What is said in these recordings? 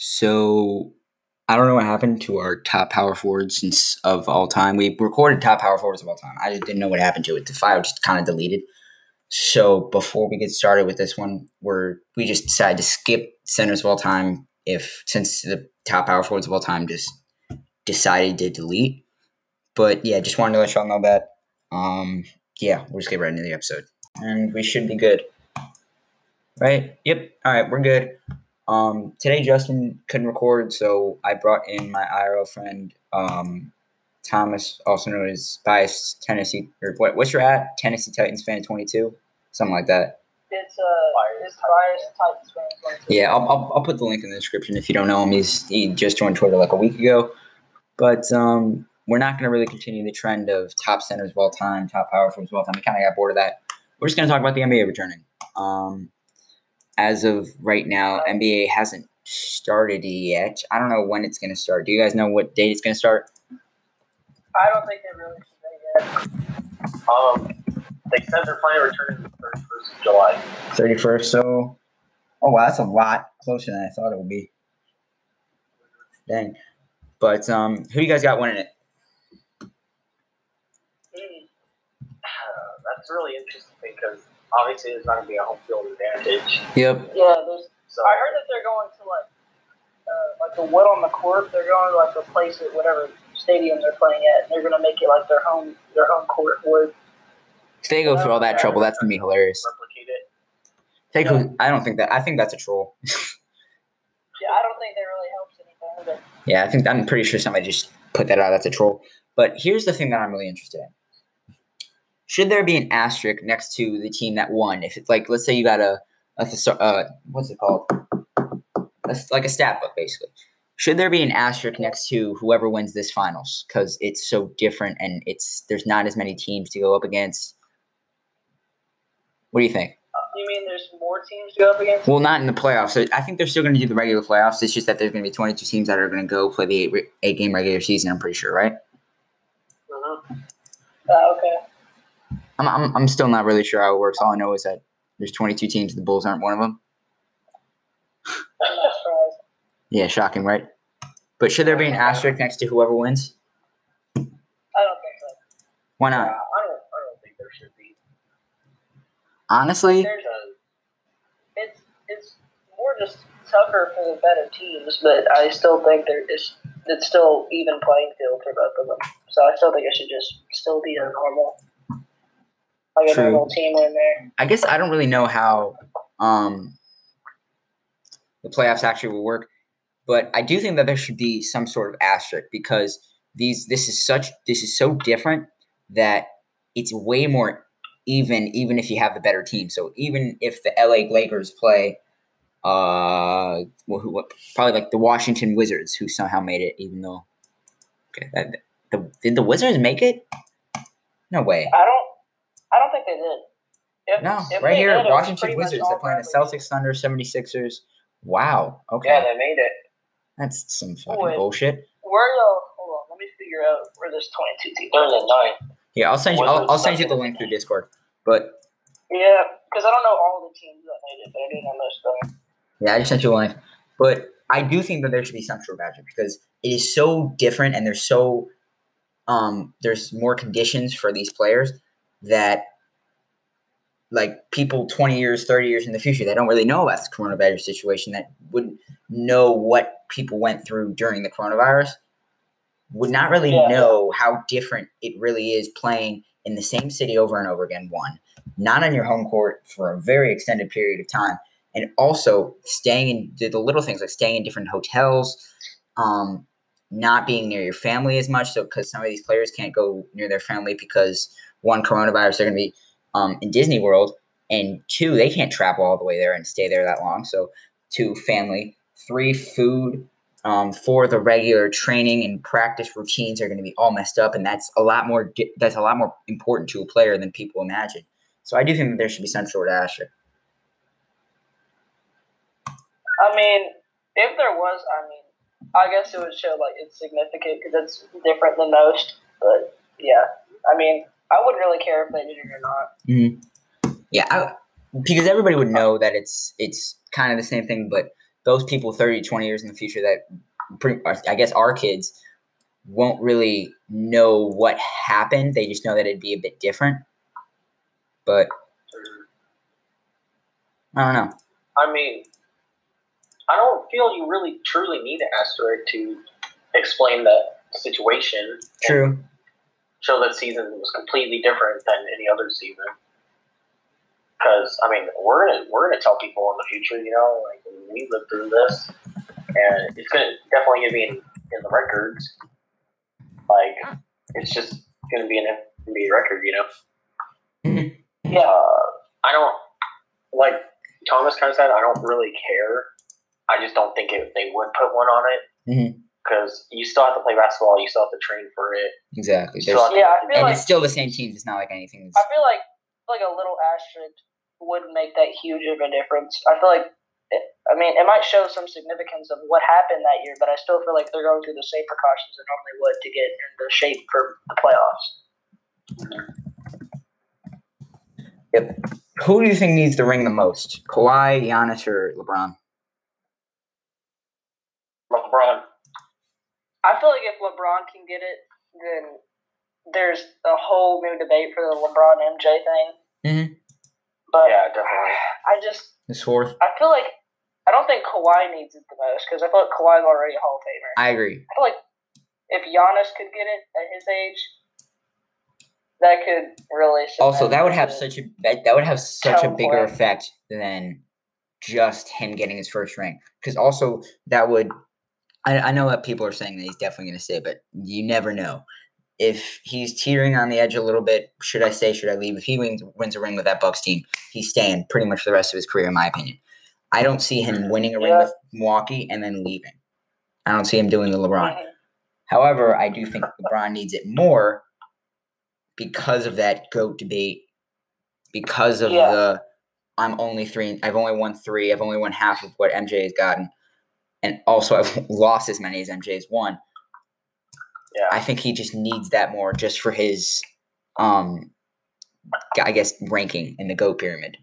So I don't know what happened to our top power forwards since of all time. We recorded top power forwards of all time. I just didn't know what happened to it. The file just kind of deleted. So before we get started with this one, we're we just decided to skip centers of all time if since the top power forwards of all time just decided to delete. But yeah, just wanted to let y'all know that. Um, yeah, we'll just get right into the episode, and we should be good. Right? Yep. All right, we're good. Um, today Justin couldn't record, so I brought in my IRL friend um, Thomas, also known as Bias Tennessee. Or what? What's your at? Tennessee Titans fan twenty two, something like that. It's uh, it's Bias Titans fan twenty two. Yeah, I'll, I'll, I'll put the link in the description if you don't know him. He's he just joined Twitter like a week ago, but um, we're not going to really continue the trend of top centers of all time, top power forwards of all time. We kind of got bored of that. We're just going to talk about the NBA returning. Um, as of right now, NBA hasn't started yet. I don't know when it's going to start. Do you guys know what date it's going to start? I don't think they really should yet. Um, they said they're planning to return the 31st of July. 31st. So, oh, wow, that's a lot closer than I thought it would be. Dang. But um, who do you guys got winning it? Hmm. That's really interesting because obviously there's not going to be a home field advantage. Yep. Yeah, there's. So I heard that they're going to like, uh, like the wood on the court. They're going to like replace it, whatever stadium they're playing at. And they're going to make it like their home, their home court wood. If they go through all that trouble, that's going to be hilarious. replicate it. Take who? I don't think that. I think that's a troll. Yeah, I don't think that really helps anything. But Yeah, I think I'm pretty sure somebody just put that out. That's a troll. But here's the thing that I'm really interested in. Should there be an asterisk next to the team that won? If it's like, let's say you got a, a uh, what's it called? That's like a stat book, basically. Should there be an asterisk next to whoever wins this finals? Because it's so different and it's there's not as many teams to go up against. What do you think? you mean there's more teams to go up against? Well, not in the playoffs. So I think they're still going to do the regular playoffs. It's just that there's going to be 22 teams that are going to go play the eight, re- eight game regular season. I'm pretty sure, right? Mhm. Uh, okay. I'm, I'm, I'm still not really sure how it works. All I know is that there's 22 teams. The Bulls aren't one of them. Not. Yeah, shocking, right? But should there be an asterisk next to whoever wins? I don't think so. Why Uh, I not? don't. I don't think there should be. Honestly, There's it's it's more just tougher for the better teams, but I still think there is it's still even playing field for both of them. So I still think it should just still be a normal like a True. normal team in there. I guess I don't really know how um, the playoffs actually will work, but I do think that there should be some sort of asterisk because these this is such this is so different that it's way more even even if you have the better team. So even if the LA Lakers play uh well, who what, probably like the Washington Wizards who somehow made it even though okay that the did the Wizards make it? No way. I don't I don't think they did. If, No, if right here, did, Washington Wizards. They're playing the Celtics, Thunder, 76ers. Wow. Okay. Yeah, they made it. That's some fucking Wait. bullshit. Where the hold on, let me figure out where this twenty two team They're in. Yeah, I'll send you. I'll, I'll send you the link through Discord. But Yeah, because I don't know all the teams that made it, but I do know most of them. yeah, I just sent you a link. But I do think that there should be some sort of badger because it is so different, and there's so um there's more conditions for these players that like people 20 years 30 years in the future they don't really know about the coronavirus situation that wouldn't know what people went through during the coronavirus would not really Yeah. know how different it really is playing in the same city over and over again one not on your home court for a very extended period of time and also staying in the, the little things like staying in different hotels um, not being near your family as much so because some of these players can't go near their family because one coronavirus they're going to be um, in disney world and two they can't travel all the way there and stay there that long. So two family. Three food. Um, for the regular training and practice routines are going to be all messed up and that's a lot more that's a lot more important to a player than people imagine. So i do think there should be some sort of asterisk. I mean, if there was, I mean, I guess it would show like it's significant because it's different than most. But yeah, I mean, I wouldn't really care if they did it or not. Mm-hmm. Yeah, I, because everybody would know that it's it's kind of the same thing, but those people 30, 20 years in the future that pretty, I guess our kids won't really know what happened. They just know that it'd be a bit different. But I don't know. I mean, I don't feel you really truly need an asterisk to explain the situation. and True. Show that season was completely different than any other season. Because I mean, we're gonna we're gonna tell people in the future, you know, like we lived through this, and it's gonna definitely gonna be in, in the records. Like it's just gonna be an NBA record, you know. Yeah. Uh, I don't like Thomas kind of said. I don't really care. I just don't think it, they would put one on it Mhm. Because you still have to play basketball. You still have to train for it. Exactly. You There's, still have to- Yeah, I feel and like it's still the same teams. It's not like anything. I feel like like a little asterisk wouldn't make that huge of a difference. I feel like, it, I mean, it might show some significance of what happened that year, but I still feel like they're going through the same precautions they normally would to get in the shape for the playoffs. Yep. Who do you think needs the ring the most? Kawhi, Giannis, or LeBron? LeBron. I feel like if LeBron can get it, then there's a whole new debate for the LeBron MJ thing. Mhm. But Yeah, definitely. I just This fourth. I feel like I don't think Kawhi needs it the most because I feel like Kawhi's already a Hall of Famer. I agree. I feel like if Giannis could get it at his age, that could really. Also, that would have such a that, that would have such a bigger play. effect than just him getting his first ring. Because also that would, I, I know what people are saying that he's definitely going to stay, but you never know. If he's teetering on the edge a little bit, should I stay? Should I leave? If he wins, wins a ring with that Bucks team, he's staying pretty much for the rest of his career, in my opinion. I don't see him mm, winning a ring Yeah. with Milwaukee and then leaving. I don't see him doing the LeBron. However, I do think LeBron needs it more because of that GOAT debate, because of Yeah. the I'm only three, I've only won three, I've only won half of what MJ has gotten, and also I've lost as many as MJ has won. Yeah. I think he just needs that more just for his, um, I guess, ranking in the GOAT pyramid.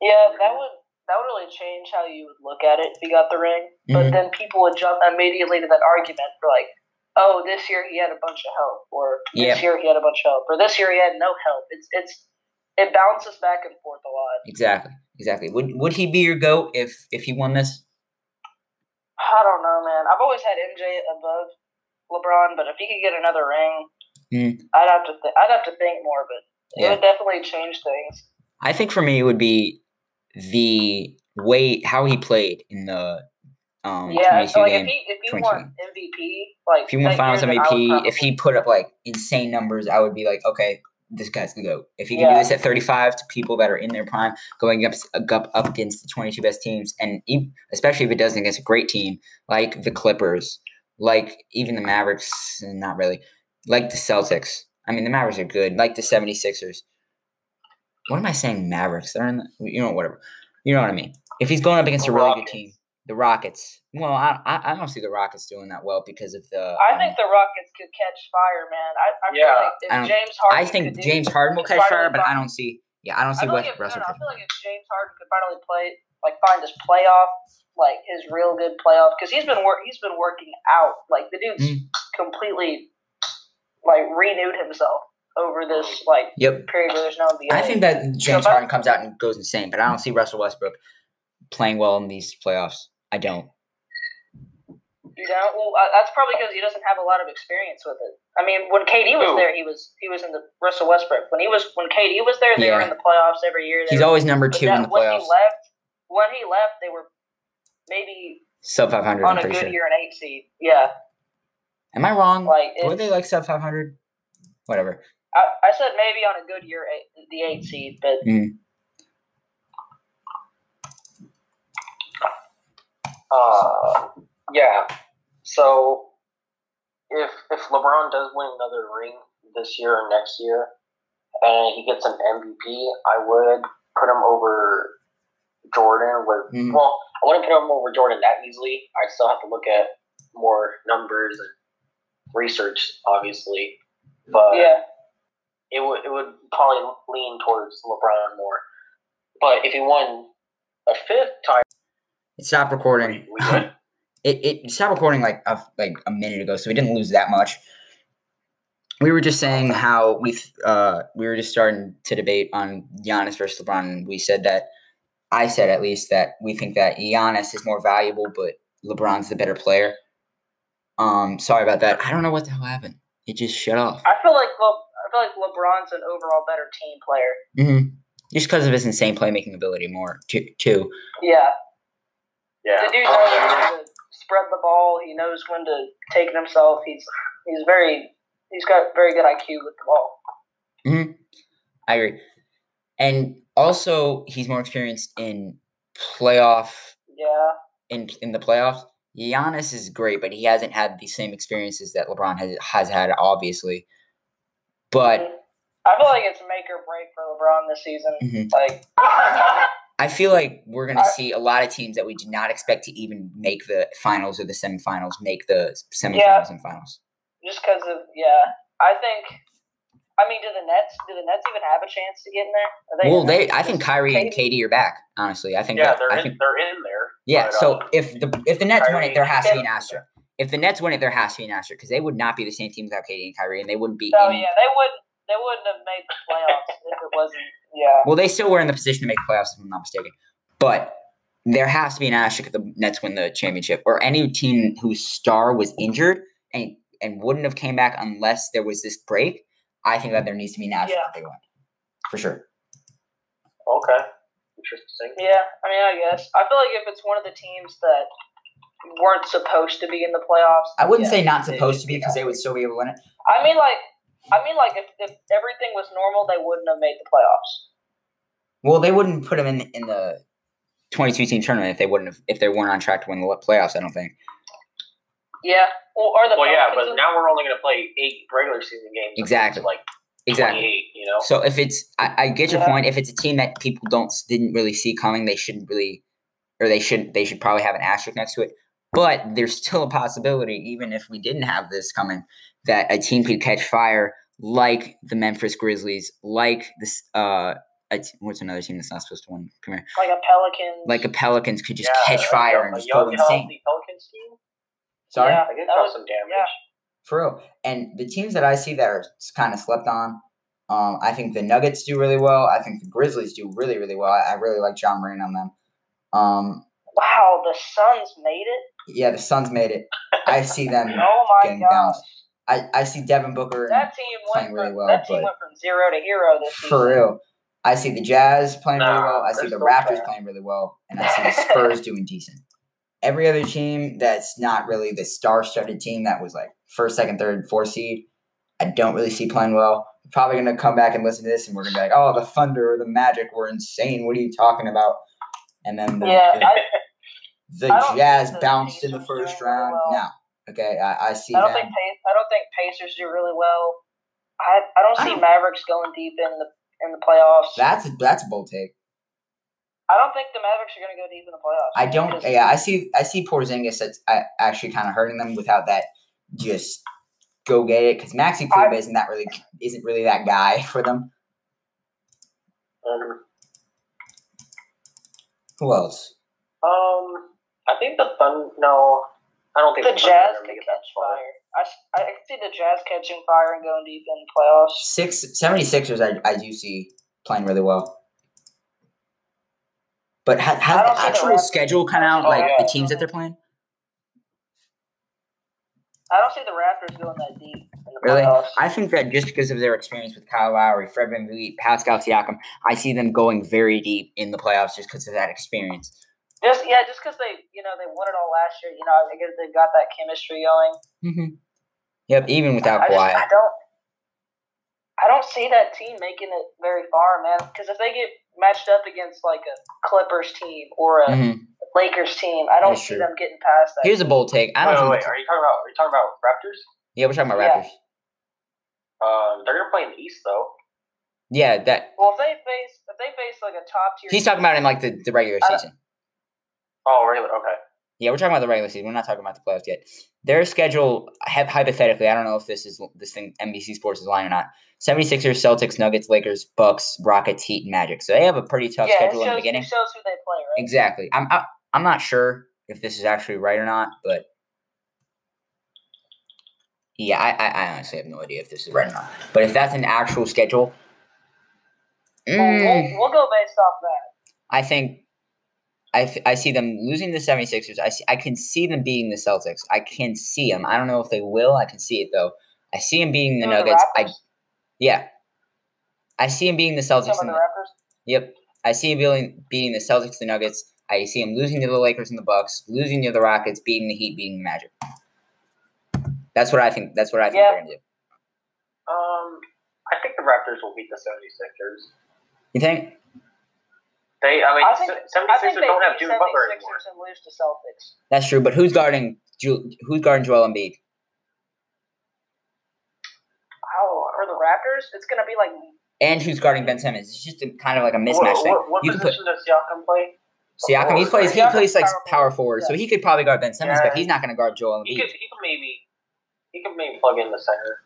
Yeah, that would that would really change how you would look at it if he got the ring. But Mhm. then people would jump immediately to that argument for like, oh, this year he had a bunch of help, or this Yeah. year he had a bunch of help, or this year he had no help. It's it's it bounces back and forth a lot. Exactly, exactly. Would would he be your GOAT if if he won this? I don't know, man. I've always had MJ above LeBron, but if he could get another ring, Mm. I'd have to th- I'd have to think more, but it would definitely change things. I think for me it would be the way how he played in the um yeah, 22 so like game. if he if he 22 won MVP, like if he won Finals year, then I would MVP, if he put up like insane numbers, I would be like, okay, this guy's the goat. If he can do this at 35 to people that are in their prime, going up up, up against the 22 best teams, and especially if it does against a great team like the Clippers, like even the Mavericks, not really, like the Celtics. I mean, the Mavericks are good, like the 76ers. What am I saying? Mavericks? They're in the, you know, whatever. You know what I mean? If he's going up against a really good team, the Rockets. Well, I, I I don't see the Rockets doing that well because of the. I um, think the Rockets could catch fire, man. I, I Yeah. feel like if I James Harden. I think could do- James Harden will catch finally fire, but I don't see. Yeah, I don't see feel what like if, Russell. no, I feel like if James Harden could finally play, like find his playoff, like his real good playoff, because he's been work, he's been working out. Like the dude's Mm. completely like renewed himself over this like Yep. period where there's no NBA. I think that James but- Harden comes out and goes insane, but I don't see Russell Westbrook playing well in these playoffs. I don't. You know, well, uh, that's probably because he doesn't have a lot of experience with it. I mean, when KD was Who? there, he was he was in the Russell Westbrook. When he was when KD was there, they were in the playoffs every year. They He's were- always number two then in the playoffs. when he left, when he left, they were maybe Sub 500, on I'm a good sure. year, an eight seed. Yeah, Am I wrong? like Were they like sub 500? Whatever. I, I said maybe on a good year, eight, the eight seed, but Uh, yeah. So if if LeBron does win another ring this year or next year, and he gets an MVP, I would put him over Jordan. With Mm. well, I wouldn't put him over Jordan that easily. I still have to look at more numbers and research, obviously. But yeah, it would it would probably lean towards LeBron more. But if he won a fifth title, It stopped recording. We, we good? It it stopped recording like a like a minute ago, so we didn't lose that much. We were just saying how we uh we were just starting to debate on Giannis versus LeBron. And we said that I said at least that we think that Giannis is more valuable, but LeBron's the better player. Um, sorry about that. I don't know what the hell happened. It just shut off. I feel like Le- I feel like LeBron's an overall better team player. Mm-hmm. Just because of his insane playmaking ability, more too. too. Yeah, Yeah. the dude knows when to spread the ball. He knows when to take it himself. He's he's very he's got very good IQ with the ball. Hmm. I agree. And also, he's more experienced in playoff Yeah, in in the playoffs. Giannis is great, but he hasn't had the same experiences that LeBron has has had, obviously. But I feel like it's make or break for LeBron this season. Mhm. Like, I feel like we're gonna see a lot of teams that we did not expect to even make the finals or the semifinals make the semifinals Yeah. and finals. just because of yeah, I think. I mean, do the Nets? Do the Nets even have a chance to get in there? Are they Well, in they there? I think Just Kyrie and KD? KD are back. Honestly, I think Yeah, that, they're I in. think They're in there. yeah. but, So uh, if the if the Nets win it, there has to be an Yeah. asterisk. If the Nets win it, there has to be an asterisk because they would not be the same team without KD and Kyrie, and they wouldn't be. So yeah, they wouldn't. They wouldn't have made the playoffs if it wasn't. Yeah. Well, they still were in the position to make the playoffs, if I'm not mistaken. But there has to be an asterisk if the Nets win the championship, or any team whose star was injured and and wouldn't have came back unless there was this break. I think that there needs to be an asterisk Yeah. if they win, for sure. Okay. Interesting. Yeah, I mean, I guess I feel like if it's one of the teams that weren't supposed to be in the playoffs, I wouldn't yeah, say not supposed to be because they would still be able to win it. I mean, like, I mean, like if, if everything was normal, they wouldn't have made the playoffs. Well, they wouldn't put them in in the 22 team tournament if they wouldn't have if they weren't on track to win the playoffs. I don't think. Yeah, well, or the Well, yeah, but in- now we're only going to play eight regular season games. Exactly. Like Exactly. you know? So if it's, I, I get your Yeah. point. If it's a team that people don't didn't really see coming, they shouldn't really, or they shouldn't. they should probably have an asterisk next to it. But there's still a possibility, even if we didn't have this coming, that a team could catch fire like the Memphis Grizzlies, like this. Uh, a t- what's another team that's not supposed to win? Come here, like a Pelicans, like a Pelicans could just Yeah, catch fire young- and a just go insane. Pelicans team. Sorry, Yeah. I get that was- some damage. yeah. for real. And the teams that I see that are kind of slept on, um, I think the Nuggets do really well. I think the Grizzlies do really, really well. I, I really like Ja Morant on them. Um, wow, the Suns made it. Yeah, the Suns made it. I see them. Oh my getting gosh, bounced. I, I see Devin Booker that team playing really from well, that team but- went from zero to hero this season. for real. I see the Jazz playing really well. I see the Raptors trash. playing really well, and I see the Spurs doing decent. Every other team that's not really the star-studded team that was like first, second, third, fourth seed, I don't really see playing well. Probably gonna come back and listen to this, and we're gonna be like, "Oh, the Thunder or the Magic were insane. What are you talking about?" And then the, Yeah, the, I, the Jazz the bounced in the first really round. well. No, okay, I, I see I don't them. think I don't think Pacers do really well. I I don't I see don't- Mavericks going deep in the in the playoffs. That's a, that's a bold take. I don't think the Mavericks are going to go deep in the playoffs. I don't. Because- Yeah, I see. I see Porzingis that's uh, actually kind of hurting them without that. Just go get it because Maxi I- Kleber isn't that really isn't really that guy for them. Um, Who else? um, I think the Thunder. No, I don't think the Thunder Jazz are gonna could get catch far. fire. I, s- I can see the Jazz catching fire and going deep in the playoffs. Six 76ers I I do see playing really well. But ha- has don't the see the actual schedule come out Oh, like the teams that they're playing? I don't see the Raptors going that deep Really? playoffs. I think that just because of their experience with Kyle Lowry, Fred VanVleet, Pascal Siakam, I see them going very deep in the playoffs just because of that experience. Just yeah, just because they you know they won it all last year. You know, I guess they've got that chemistry going. Mm-hmm. Yep, even without I Kawhi. I don't I don't see that team making it very far, man. Because if they get matched up against like a Clippers team or a Mhm. Lakers team, I don't That's see true. them getting past that. Here's a bold take. I don't wait, think. wait, are you talking about? Are you talking about Raptors? Yeah, we're talking about Yeah. Raptors. Uh, they're gonna play in the East though. Yeah, that well, if they face if they face like a top tier, he's talking about in like the, the regular I season. Oh, regular. Okay. Yeah, we're talking about the regular season. We're not talking about the playoffs yet. Their schedule, hy- hypothetically, I don't know if this is this thing NBC Sports is lying or not. 76ers, Celtics, Nuggets, Lakers, Bucks, Rockets, Heat, and Magic. So they have a pretty tough yeah, schedule in the beginning. it shows who they play, right? Exactly. I'm I, I'm not sure if this is actually right or not, but yeah, I, I, I honestly have no idea if this is right or not. But if that's an actual schedule, We'll, mm, we'll, we'll go based off that. I think I, I see them losing the 76ers. I, see, I can see them beating the Celtics. I can see them. I don't know if they will. I can see it though. I see them beating the Nuggets. I yeah. I see them beating the Celtics. And the the-. Yep. I see him beating, beating the Celtics, the Nuggets. I see them losing to the Lakers and the Bucks, losing to the Rockets, beating the Heat, beating the Magic. That's what I think. That's what I think Yeah. they're gonna do. Um, I think the Raptors will beat the 76ers. You think? They, I mean, I think, se- I think 76ers they don't have beat Jimmy Butler anymore. 76ers and lose to Celtics. That's true. But who's guarding? Ju- Who's guarding Joel Embiid? Oh, for the Raptors, it's gonna be like And who's guarding Ben Simmons? It's just a, kind of like a What, mismatch thing. what, what You can put position does Siakam play? Siakam. He plays. He Siakam's plays like power power forward, forward, so he could probably guard Ben Simmons, but he's not going to guard Joel He Embiid. could, he could maybe, he could maybe plug in the center.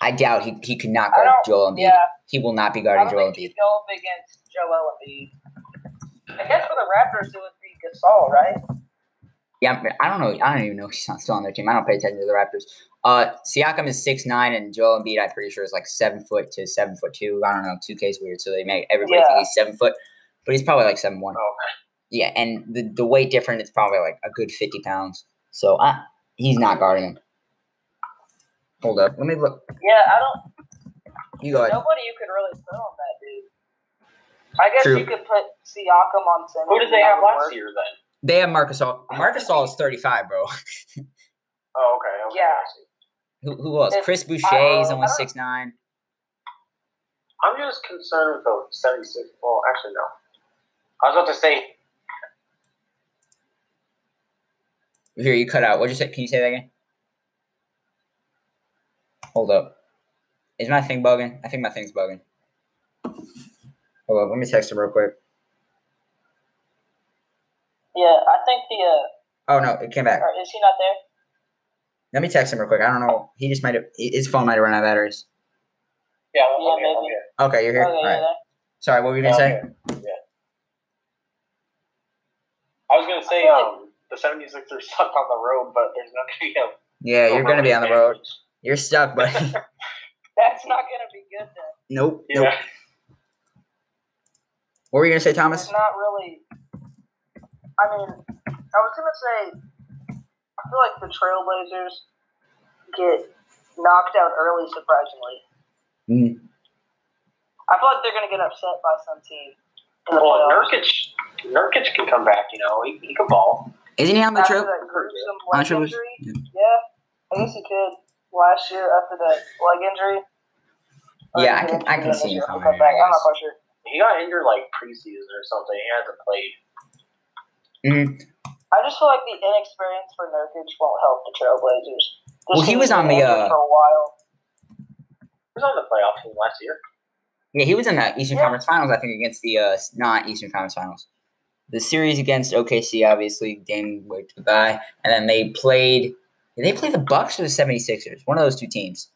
I doubt he, he could not guard Joel Embiid. yeah. He will not be I guarding don't Joel think Embiid. he'd go up against Joel Embiid. I guess for the Raptors, it would be Gasol, right? Yeah, I'm- don't know. I don't even know if he's not still on their team. I don't pay attention to the Raptors. Uh, Siakam is six nine, and Joel Embiid, I'm pretty sure, is like seven foot to seven foot two. I don't know. Two K is weird, so they make everybody Yeah. think he's seven foot, but he's probably like seven one. Oh, Yeah, and the the weight difference is probably like a good fifty pounds. So uh, he's not guarding him. Hold up, let me look. Yeah, I don't. You go ahead. Nobody you could really put on that dude. I guess True. you could put Siakam on center. Who did they that have last work. year then? They have Marc Gasol. Marc Gasol is thirty five, bro. Oh, okay. okay Yeah. Who, who else? If- Chris Boucher I- is only don't- six nine. I'm just concerned with the 76. Well, actually, no. I was about to say, Here, you cut out. What'd you say? Can you say that again? Hold up. Is my thing bugging? I think my thing's bugging. Hold up. Let me text him real quick. Yeah, I think the. Uh, Oh no, it came back. or is he not there? Let me text him real quick. I don't know. He just might have. His phone might have run out of batteries. yeah, Yeah, I'm here, I'm maybe. here. Okay, you're here. Okay, All yeah, there. Sorry, what were you gonna Yeah, say? Here. Yeah. I was going to say, um, the 76ers stuck on the road, but there's not going to be a. Yeah, you're gonna be on the road. You're stuck, buddy. That's not gonna be good then. nope. Yeah. Nope. What were you gonna say, Thomas? It's not really. I mean, I was gonna say, I feel like the Trailblazers get knocked out early, surprisingly. Mm. I feel like they're gonna get upset by some team. in the Well, playoffs. Nurkic, Nurkic can come back, you know. He, he can ball. Isn't he on the trip? On the trip? injury, Yeah. yeah, I guess he could last year after that leg injury. Yeah, I can- I can see him coming He'll in, come back. I I'm not quite sure. He got injured like preseason or something. He hasn't played. Mhm. I just feel like the inexperience for Nurkic won't help the Trailblazers. This Well, he was on the, uh, for a while. He was on the playoff team last year. Yeah, he was in that Eastern Yeah. Conference Finals, I think, against the uh, not Eastern Conference Finals. The series against OKC, obviously, Dame went goodbye, and then they played. Did they play the Bucks or the 76ers? One of those two teams.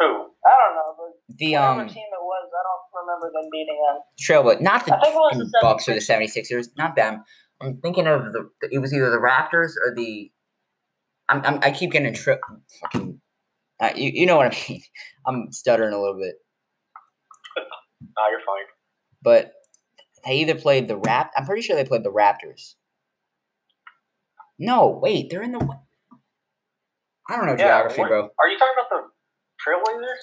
Who? I don't know, but The um team it was, I don't remember them beating them. Trailblazer, not the I think it was the Bucks or the 76ers, not them. I'm thinking of the. It was either the Raptors or the. I'm, I'm I keep getting tri- fucking. Uh, you you know what I mean? I'm stuttering a little bit, Nah, you're fine. but they either played the Rap. I'm pretty sure they played the Raptors. No, wait, they're in the. I don't know geography, what- bro. Are you talking about the Trailblazers?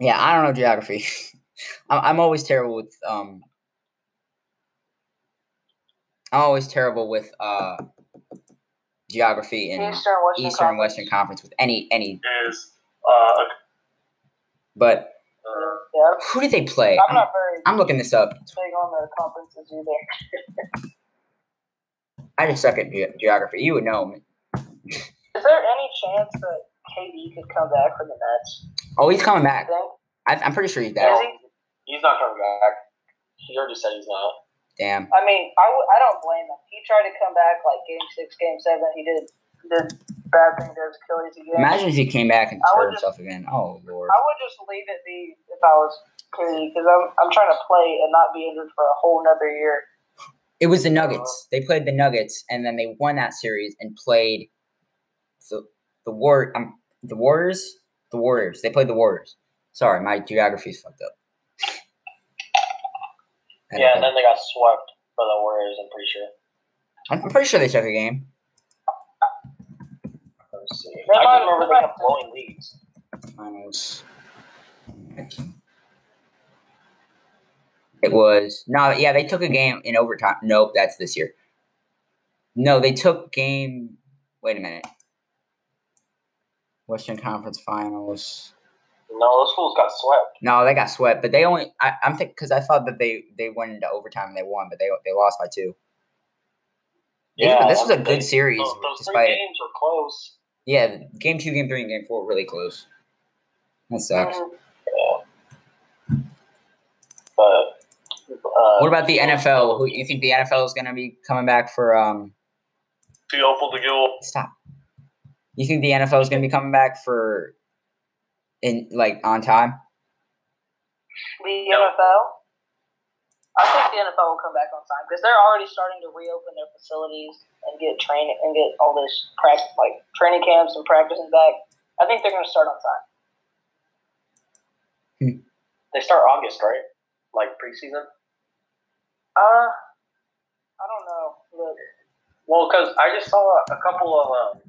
Yeah, I don't know geography. I'm, I'm always terrible with um. I'm always terrible with uh geography in Eastern, Western, Eastern Conference. Western Conference with any any. Is uh, But uh Yeah, who did they play? I'm I'm, not very I'm looking this up. big on the conferences either. I just suck at ge- geography. You would know. Is there any chance that KD could come back for the Nets? Oh, he's coming back. I, I'm pretty sure he's Is back. he? He's not coming back. He already said he's not. Damn. I mean, I, w- I don't blame him. He tried to come back like game six, game seven. He did did bad thing to his Achilles again. Imagine if he came back and I would hurt himself again. Oh lord. I would just leave it be if I was KD because I'm I'm trying to play and not be injured for a whole nother year. It was the Nuggets. They played the Nuggets, and then they won that series and played the the war um, the Warriors. The Warriors. They played the Warriors. Sorry, my geography's fucked up. I Yeah, and then they got swept by the Warriors. I'm pretty sure. I'm pretty sure they took a game. Let's see. They I remember they they kept blowing leads. Finals. It was no, yeah, they took a game in overtime. Nope, that's this year. No, they took game. Wait a minute. Western Conference Finals. No, those fools got swept. No, they got swept, but they only. I, I'm thinking because I thought that they they went into overtime and they won, but they they lost by two. Yeah, this was a good they- series, Those, those despite three games were close. yeah, game two, game three, and game four were really close. That sucks. Mhm. Yeah. But uh, What about the NFL? Who you think the NFL is going to be coming back for? Um, Too open to go. stop. You think the NFL is going to be coming back for in like on time? The NFL. I think the NFL will come back on time because they're already starting to reopen their facilities and get training and get all this practice, like training camps and practicing back. I think they're going to start on time. They start August, right? Like preseason. Uh, I don't know. But Well, because I just saw a couple of um,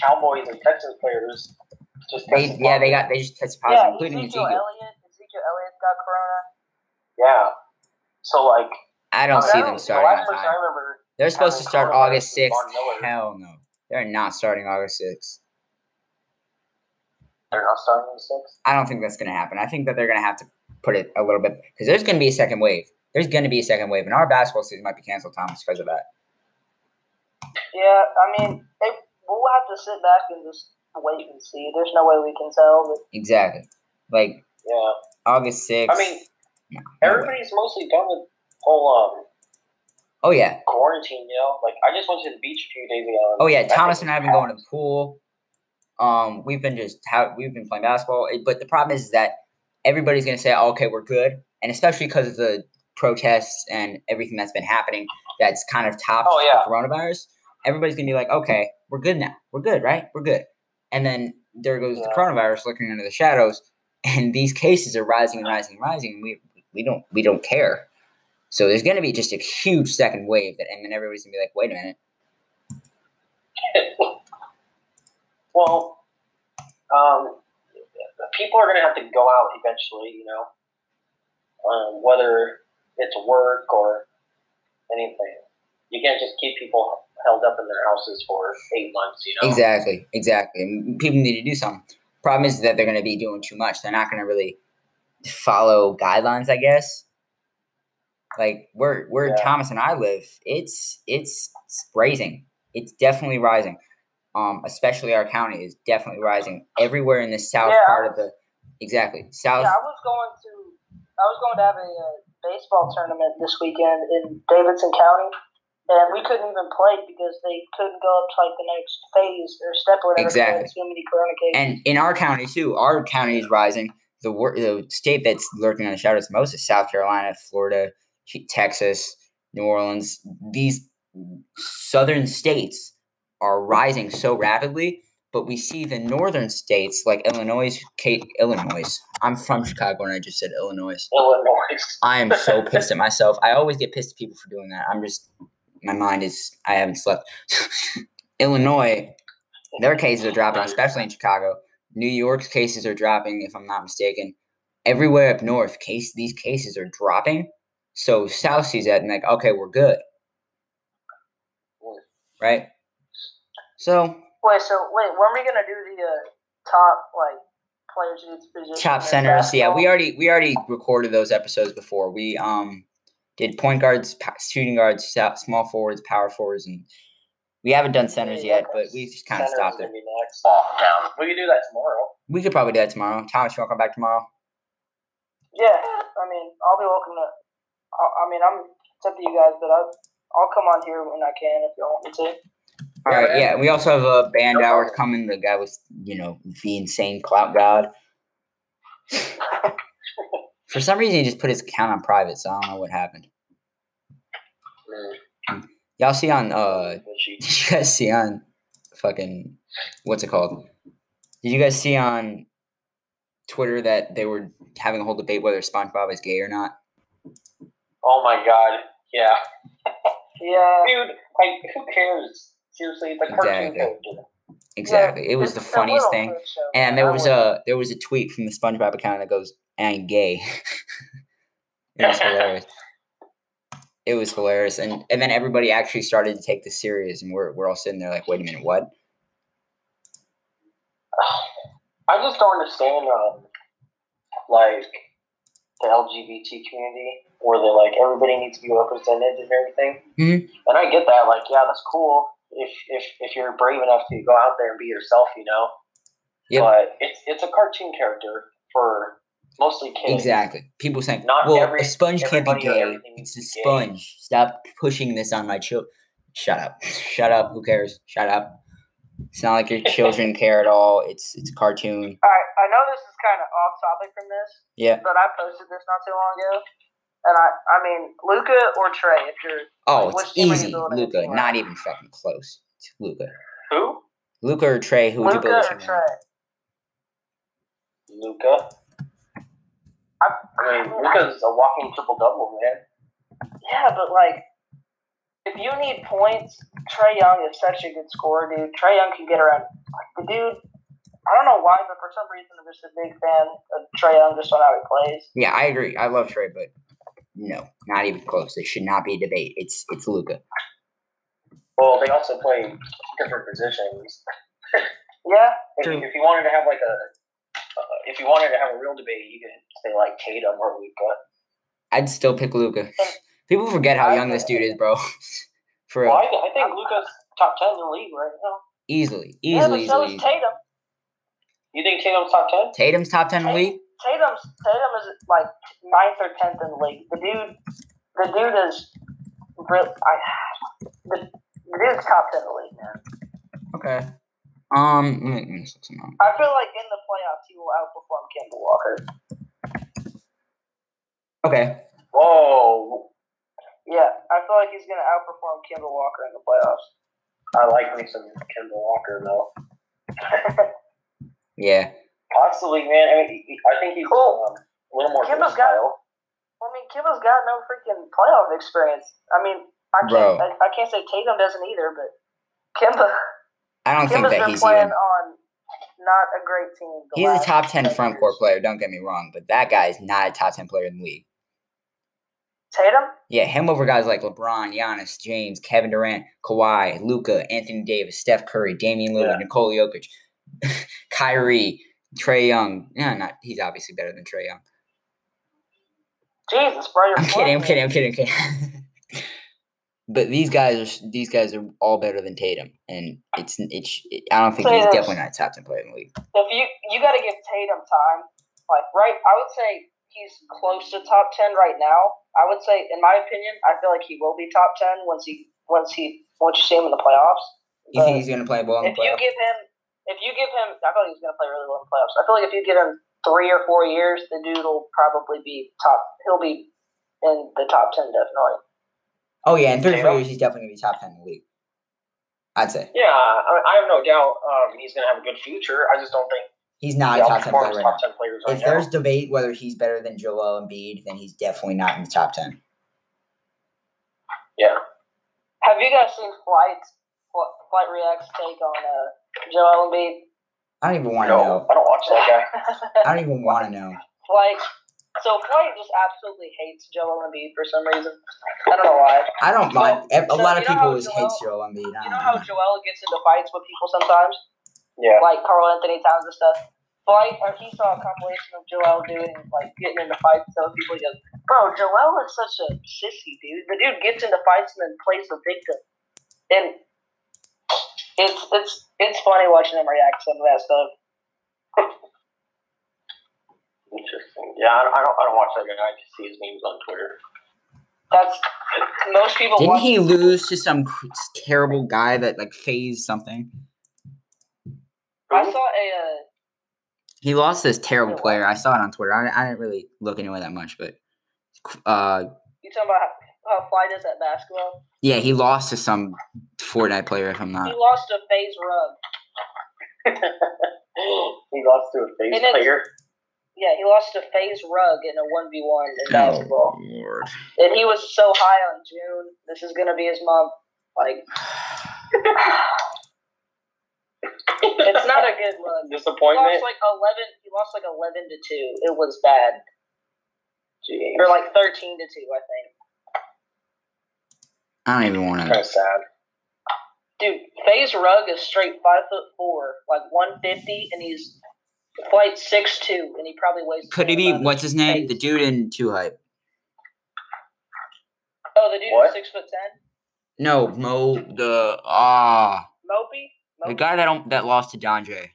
Cowboys and Texans players just They tested yeah they got they just tested positive, yeah, including Ezekiel Ezekiel. Elliott. Ezekiel Elliott got corona. yeah. So like, I don't I see mean, them the starting last on I time. remember. They're supposed to start August sixth. Von Hell no, they're not starting August sixth. They're not starting on the sixth. I don't think that's going to happen. I think that they're going to have to put it a little bit because there's going to be a second wave. There's going to be a second wave, and our basketball season might be canceled, Thomas, because of that. Yeah, I mean, they, we'll have to sit back and just wait and see. There's no way we can tell. But Exactly. Like Yeah. August sixth. I mean, no, no everybody's mostly done with whole um Oh yeah. quarantine. You know, like I just went to the beach a few days ago. Oh yeah. that Thomas thing and I have been going to the pool. Um, we've been just how we've been playing basketball, but the problem is that everybody's going to say, oh, "Okay, we're good," and especially because of the protests and everything that's been happening, that's kind of topped Oh, yeah. the coronavirus. Everybody's going to be like, "Okay, we're good now. We're good, right? We're good." And then there goes the coronavirus looking under the shadows, and these cases are rising and rising and rising. And we we don't we don't care. So there's going to be just a huge second wave, that, and then everybody's going to be like, "Wait a minute." well, um, people are gonna have to go out eventually. You know, um, whether it's work or anything. You can't just keep people held up in their houses for eight months. You know. Exactly, exactly. And people need to do something. Problem is that they're going to be doing too much. They're not going to really follow guidelines, I guess. Like where where Yeah. Thomas and I live, it's it's rising. It's definitely rising. Um, especially our county is definitely rising everywhere in the south Yeah, part of the exactly south. yeah, I was going to, I was going to have a uh, baseball tournament this weekend in Davidson County, and we couldn't even play because they couldn't go up to like the next phase or step or whatever. because they had Exactly. So many corona cases. And in our county too, our county is rising. The wor- the state that's lurking on the shadows most is South Carolina, Florida, Texas, New Orleans. These southern states are rising so rapidly, but we see the northern states like Illinois, Kate, Illinois. I'm from Chicago, and I just said Illinois. Illinois. I am so pissed at myself. I always get pissed at people for doing that. I'm just my mind is I haven't slept. Illinois, their cases are dropping, especially in Chicago. New York's cases are dropping, if I'm not mistaken. Everywhere up north, case these cases are dropping. So South sees that and like, okay, we're good. Right? So wait, so wait, when are we gonna do the uh, top like players in each position? top centers, yeah, we already we already recorded those episodes before. We um did point guards, shooting guards, small forwards, power forwards, and we haven't done centers yet, but we just kind of stopped it. we can do that tomorrow. We could probably do that tomorrow. Thomas, you want to come back tomorrow? Yeah, I mean, I'll be welcome to. I, I mean, I'm it's up to you guys, but I'll, I'll come on here when I can if you want me to. All right, yeah. We also have a band No hour coming. The guy was, you know, the insane clout god. For some reason, he just put his account on private, so I don't know what happened. Mm. Y'all see on uh did you guys see on fucking what's it called? Did you guys see on Twitter that they were having a whole debate whether SpongeBob is gay or not? Oh my god. Yeah. Yeah. Dude, like, who cares? Seriously, the a cartoon Exactly. character. Exactly. it was It's the funniest thing. And there was a there was a tweet from the SpongeBob account that goes, "I ain't gay." it was hilarious. It was hilarious, and and then everybody actually started to take this serious, and we're we're all sitting there like, "Wait a minute, what?" I just don't understand, um, like, the LGBT community, where they're like, everybody needs to be represented and everything. Mhm. And I get that, like, yeah, that's cool if, if, if you're brave enough to go out there and be yourself, you know? Yep. But it's, it's a cartoon character for mostly kids. Exactly. People saying, Not "Well, every- a sponge can't be gay. It's a needs to be gay." sponge. Stop pushing this on my children." Shut up. Shut up. Who cares? Shut up. It's not like your children care at all. It's it's a cartoon. All right, I know this is kind of off topic from this, Yeah. but I posted this not too long ago, and I, I mean, Luka or Trey, if you're Oh, Like, it's which team are you easy. Luka. team Not even fucking close. It's Luka. Who? Luka or Trey, who would you Luka build a or Trey. Luka. I, I mean, Luka's a walking triple double, man. Yeah, but like, if you need points, Trey Young is such a good scorer, dude. Trey Young can get around. Like the dude, I don't know why, but for some reason I'm just a big fan of Trey Young just on how he plays. Yeah, I agree. I love Trey, but no, not even close. It should not be a debate. It's it's Luka. Well, they also play different positions. Yeah, If, if you wanted to have like a, uh, if you wanted to have a real debate, you could say like Tatum or Luka. I'd still pick Luka. People forget how young this dude is, bro. For Well, real. I, I think Luka's top ten in the league right now. easily, yeah, but easily, so easily. is. Tatum. You think Tatum's top ten? Tatum's top ten in the league. Tatum's Tatum is like ninth or tenth in the league. The dude, the dude is real. I, the, the dude's top ten in the league, man. Okay. Um, let me, let me look some up. I feel like in the playoffs he will outperform Kemba Walker. Okay. Whoa! Yeah, I feel like he's gonna outperform Kemba Walker in the playoffs. I like me some Kemba Walker though. Yeah. Possibly, man. I mean, I think he's Cool. um, a little more Kemba's got- I mean, Kemba's got no freaking playoff experience. I mean, I can't. I, I can't say Tatum doesn't either, but Kemba, I don't think that he's playing even. on not a great team. the He's a top ten front court player. Don't get me wrong, but that guy is not a top ten player in the league. Tatum, Yeah, him over guys like LeBron, Giannis, James, Kevin Durant, Kawhi, Luka, Anthony Davis, Steph Curry, Damian Lillard, Yeah. Nikola Jokic, Kyrie, Trey Young. Yeah, not he's obviously better than Trey Young. Jesus, bro, you're I'm kidding. I'm kidding. I'm kidding. I'm kidding. but these guys are these guys are all better than Tatum, and it's it's. It, I don't think Say he's definitely not top ten player in the league. So If you you got to give Tatum time, like right, I would say he's close to top ten right now. I would say, in my opinion, I feel like he will be top ten once he once he once you see him in the playoffs. You think he's gonna play well in if the you playoffs? give him, if you give him, I thought he was going to play really well in the playoffs. I feel like if you give him three or four years, the dude will probably be top. He'll be in the top ten definitely. Oh yeah, in three or four years, he's definitely gonna be top ten in the league. I'd say Yeah, I, I have no doubt um, he's going to have a good future. I just don't think he's not he a top ten player right top ten players right If now. there's debate whether he's better than Joel Embiid, then he's definitely not in the top ten. Yeah. Have you guys seen Flight Flight React's take on uh, Joel Embiid? I don't even want to No, know. I don't watch that guy. I don't even want to know. Flight. So Flight just absolutely hates Joel Embiid for some reason. I don't know why. I don't mind. A so lot of people how is hate hates Joel Embiid. I You don't know how know. Joel gets into fights with people sometimes, Yeah. like Carl Anthony Towns and stuff. Flight, or he saw a compilation of Joel doing like getting into fights with people. He goes, "Bro, Joel is such a sissy, dude. The dude gets into fights and then plays the victim." And it's it's it's funny watching him react to some of that stuff. Interesting. Yeah, I don't, I don't, I don't watch that guy. I just see his memes on Twitter. That's most people. Didn't watch, he lose to some terrible guy that like phased something? I saw a. Uh, He lost this terrible player. I saw it on Twitter. I, I didn't really look into it that much, but uh, you talking about? how Flight is at basketball? Yeah, he lost to some Fortnite player. If I'm not, He lost to FaZe Rug. he lost to a FaZe And it's- player. Yeah, he lost to FaZe Rug in a one v one in Oh basketball, lord. and he was so high on June. This is gonna be his month. Like, it's not a good look. He Disappointment. lost like eleven. He lost like eleven to two. It was bad, Jeez. or like thirteen to two, I think. I don't even want kind to. of sad. Dude, FaZe Rug is straight five foot four, like one fifty, and he's flight six two, and he probably weighs. Could he be what's his name? FaZe. The dude in Two Hype. Oh, the dude What? six foot ten, No, Mo. The ah, Mopi. the guy that don't, that lost to Donjay.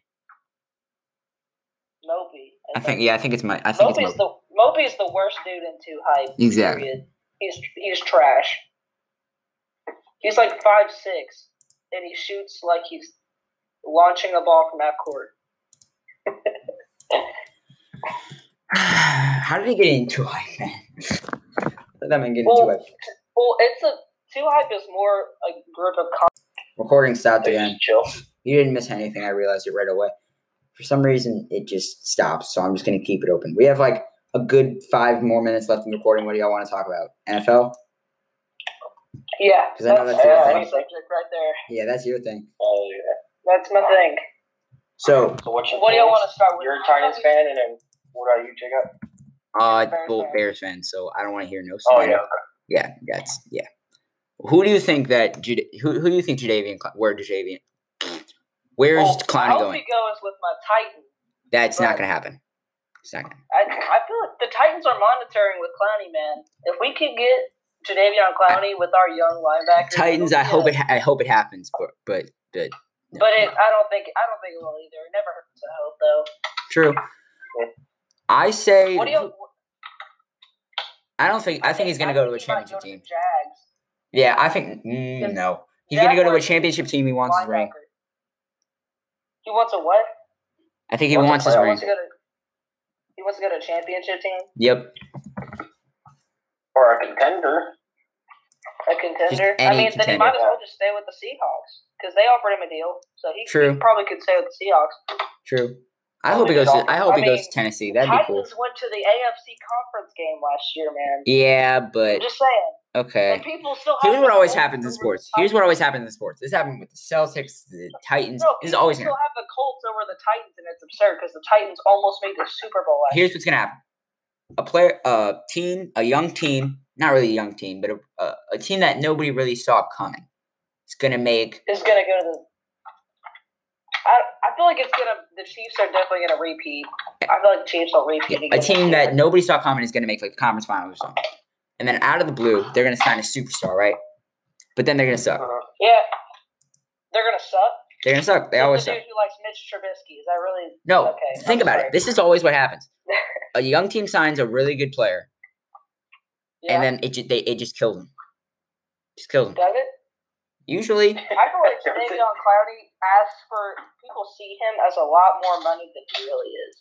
Mopi. I think yeah, I think it's my. I think it's Mopi's Mo. the Mopi's the worst dude in two hype. Exactly. Period. He's he's trash. He's like five six, and he shoots like he's launching a ball from half court. How did he get into Hype, man? Let that man get into Well, Hype. well, it's a two hype is more a group of con- Recording stopped again. chill. You didn't miss anything. I realized it right away. For some reason, it just stops. So I'm just going to keep it open. We have like a good five more minutes left in recording. What do y'all want to talk about? NFL? yeah. 'Cause I know that's that's your thing. subject right there. Yeah, that's your thing. Oh yeah. That's my thing. So, So what's your What do y'all want to start with? You're a Titans fan, and then what are you, Jacob? uh, Bears well, fan. Bears fan. So I don't want to hear no. Oh slander. yeah. yeah, that's yeah. Who do you think that? Juda- Who who do you think Jadeveon? Cl- Where Jadeveon? Where's Well, I Clowney hope going? he goes with my Titan. That's not going to happen. It's not going. to I, I feel like the Titans are monitoring with Clowney, man. If we could get Jadeveon Clowney with our young linebackers, Titans. I hope it. I hope it happens. But but but. No, But it, no. I don't think I don't think it will either. It never hurts to hope, though. True. I say. What do you? I don't think. I think he's going to go to a think he might championship team. Jags. Yeah, I think mm, no. He's going to go to a championship team. He wants his ring. He wants a what? I think he Wants a wants his ring. wants to to. He wants to go to a championship team, Yep. Or a contender. A contender. I mean, then he might as well just stay with the Seahawks because they offered him a deal, so he, True. he probably could stay with the Seahawks. True. I hope he goes. To, I hope I he goes to Tennessee. That'd be cool. Titans went to the AFC conference game last year, man. Yeah, I'm but just saying. okay. And people still. Here's what always happens in sports. Here's what always happens in sports. This happened with the Celtics, the Titans. No, This is always gonna. still have the Colts over the Titans, and it's absurd because the Titans almost made the Super Bowl last Here's what's gonna happen. A player, a team, a young team, not really a young team, but a, a, a team that nobody really saw coming. It's gonna make It's gonna go to the. I, I feel like it's gonna. The Chiefs are definitely gonna repeat. I feel like the Chiefs will repeat a team that year. nobody saw coming is gonna make like the conference finals or something. And then out of the blue, they're gonna sign a superstar, right? But then they're gonna suck. Uh, Yeah, they're gonna suck. They're gonna suck. They It's always the suck. who likes Mitch Trubisky. Is that really? No, Okay, think I'm about sorry. it. This is always what happens. A young team signs a really good player, Yeah. and then it just they it just killed him. Just kills them. does it? Usually, I feel like Jadeveon Clowney asks for people see him as a lot more money than he really is.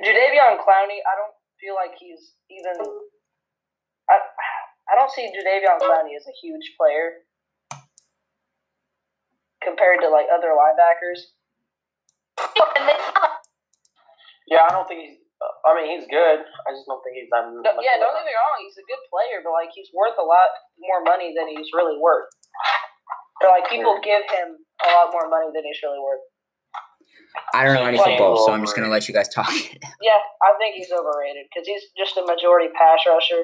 Jadeveon Clowney, I don't feel like he's even. I, I don't see Jadeveon Clowney as a huge player compared to like other linebackers. yeah, I don't think he's. I mean, he's good. I just don't think he's that. No, much yeah, don't get me wrong, he's a good player, but like he's worth a lot more money than he's really worth. But like people give him a lot more money than he's really worth. I don't know any Playing football, so I'm just gonna let you guys talk. Yeah, I think he's overrated because he's just a majority pass rusher,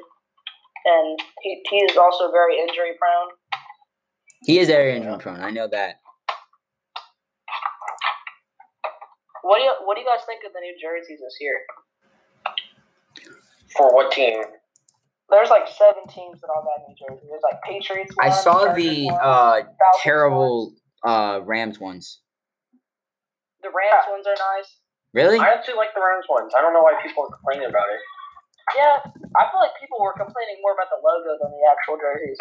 and he he is also very injury prone. he is very injury prone. I know that. What do you what do you guys think of the new jerseys this year? For what team? There's like seven teams that all got new jerseys. There's like Patriots. I one, saw Chargers the one, uh, terrible uh, Rams ones. The Rams ones are nice. Really? I actually like the Rams ones. I don't know why people are complaining about it. Yeah, I feel like people were complaining more about the logo than the actual jerseys.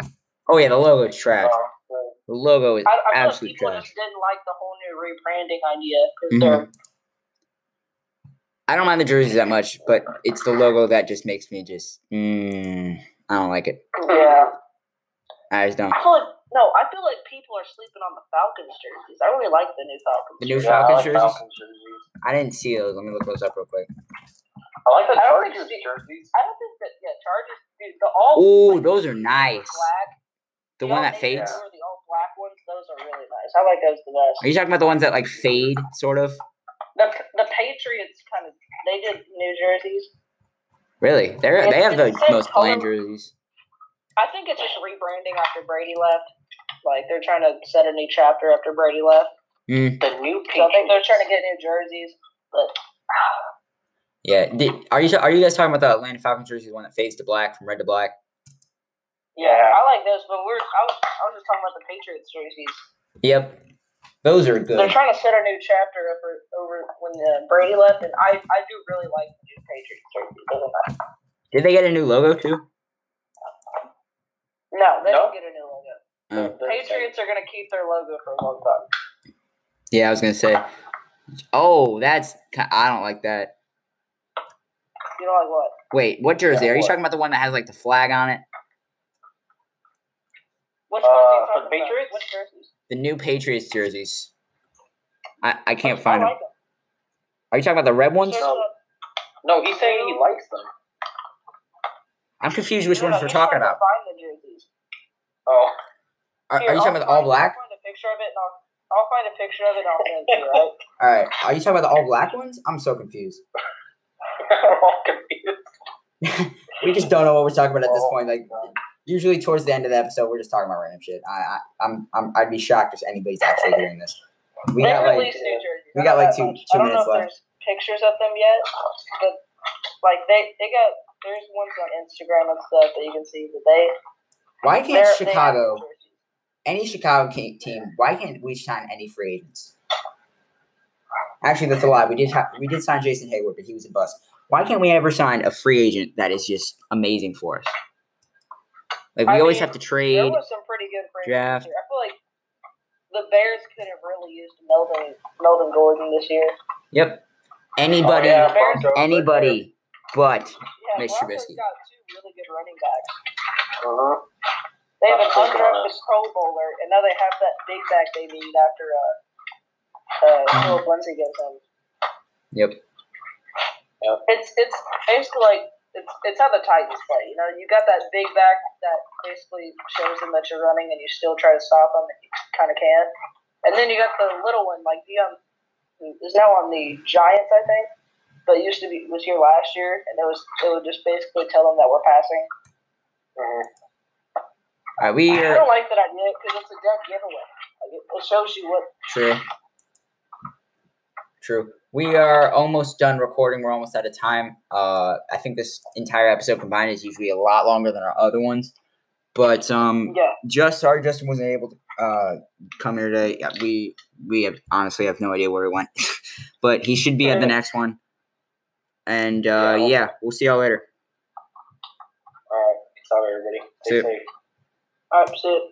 Oh yeah, the logo is trash. Uh, The logo is I, I feel like absolute people trash. just didn't like the whole new rebranding idea because Mhm. they're I don't mind the jerseys that much, but it's the logo that just makes me just. Mm, I don't like it. Yeah. I just don't. I feel like no, I feel like people are sleeping on the Falcons jerseys. I really like the new Falcons. The new Yeah, I Falcons like jerseys. Falcons jerseys. I didn't see those. Let me look those up real quick. I like the I don't think Chargers jerseys. I don't think that yeah, Chargers dude, the all Oh, like, those are nice. black. The you one that fades. The all black ones, those are really nice. I like those the best. Are you talking about the ones that like fade, sort of? The the Patriots kind of they did New Jerseys. Really? They're they have the it's the same most bland jerseys. I think it's just rebranding after Brady left. Like they're trying to set a new chapter after Brady left. Mm, The new So I think they're trying to get new jerseys. But yeah. Did, are you are you guys talking about the Atlanta Falcons jersey, the one that fades to black from red to black? yeah, Yeah. I like those. But we're I was, I was just talking about the Patriots jerseys. Yep. Those are good. They're trying to set a new chapter over over when uh, Brady left, and I I do really like the new Patriots jerseys. Doesn't matter. Did they get a new logo too? No, they No? don't get a new logo. Oh. The- Patriots are gonna keep their logo for a long time. Yeah, I was gonna say. Oh, that's I don't like that. You know like what? Wait, what jersey? Yeah, Are you what? talking about the one that has like the flag on it? Which Uh, ones are you for talking the about? Patriots? Which jerseys? The new Patriots jerseys. I, I can't I find them. like them. Are you talking about the red ones? No. No, he's saying he likes them. I'm confused which no, ones no, we're talking about. Find the jerseys. Oh, Are, Here, are you talking I'll about the all black? I'll find a picture of it, and I'll, I'll find a picture of it, and I'll send it you. Right? All right. Are you talking about the all black ones? I'm so confused. I'm all confused. We just don't know what we're talking about at this Oh, point. Like God. Usually towards the end of the episode, we're just talking about random shit. I, I I'm, I'm I'd be shocked if anybody's actually hearing this. We they got like released new jerseys. we got, like, two- much. two minutes left. there's pictures of them yet, but like they they got there's ones on Instagram and stuff that you can see. But they why can't Chicago any Chicago team? Why can't we sign any free agents? Actually, that's a lie. We did have we did sign Jason Heyward, but he was a bust. Why can't we ever sign a free agent that is just amazing for us? Like we I always mean, have to trade. There trade. was some pretty good free draft. agents here. I feel like the Bears could have really used Melvin Melvin Gordon this year. Yep. Anybody, Oh, yeah, Broncos. anybody, but Yeah, Mitch Broncos Trubisky. got two really good running backs. Uh-huh. They have an so undrafted honest. Pro Bowler, and now they have that big back they need after uh, uh, Phillip Lindsay goes home. Yep. It's it's basically like it's it's how the Titans play. You know, you got that big back that basically shows them that you're running, and you still try to stop them, and you kind of can. And then you got the little one like Dion, who is now on the Giants, I think, but used to be was here last year, and it was it would just basically tell them that we're passing. Mhm. all right, we I don't like that idea because it's a dead giveaway. Like it, it shows you what true. True. We are almost done recording. We're almost out of time. Uh, I think this entire episode combined is usually a lot longer than our other ones. But um, yeah. just sorry Justin wasn't able to uh come here today. Yeah, We we have honestly have no idea where he went, but he should be at the next one. And uh, Yeah. yeah, we'll see y'all later. All right. Out, everybody. Stay safe. All right, that's it.